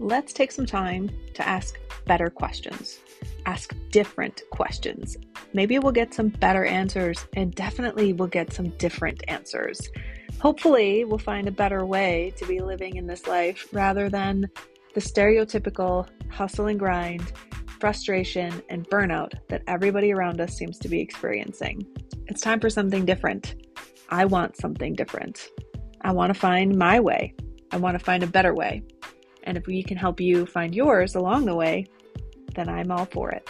let's take some time to ask better questions. Ask different questions. Maybe we'll get some better answers, and definitely we'll get some different answers. Hopefully, we'll find a better way to be living in this life rather than the stereotypical hustle and grind, frustration, and burnout that everybody around us seems to be experiencing. It's time for something different. I want something different. I want to find my way. I want to find a better way. And if we can help you find yours along the way, then I'm all for it.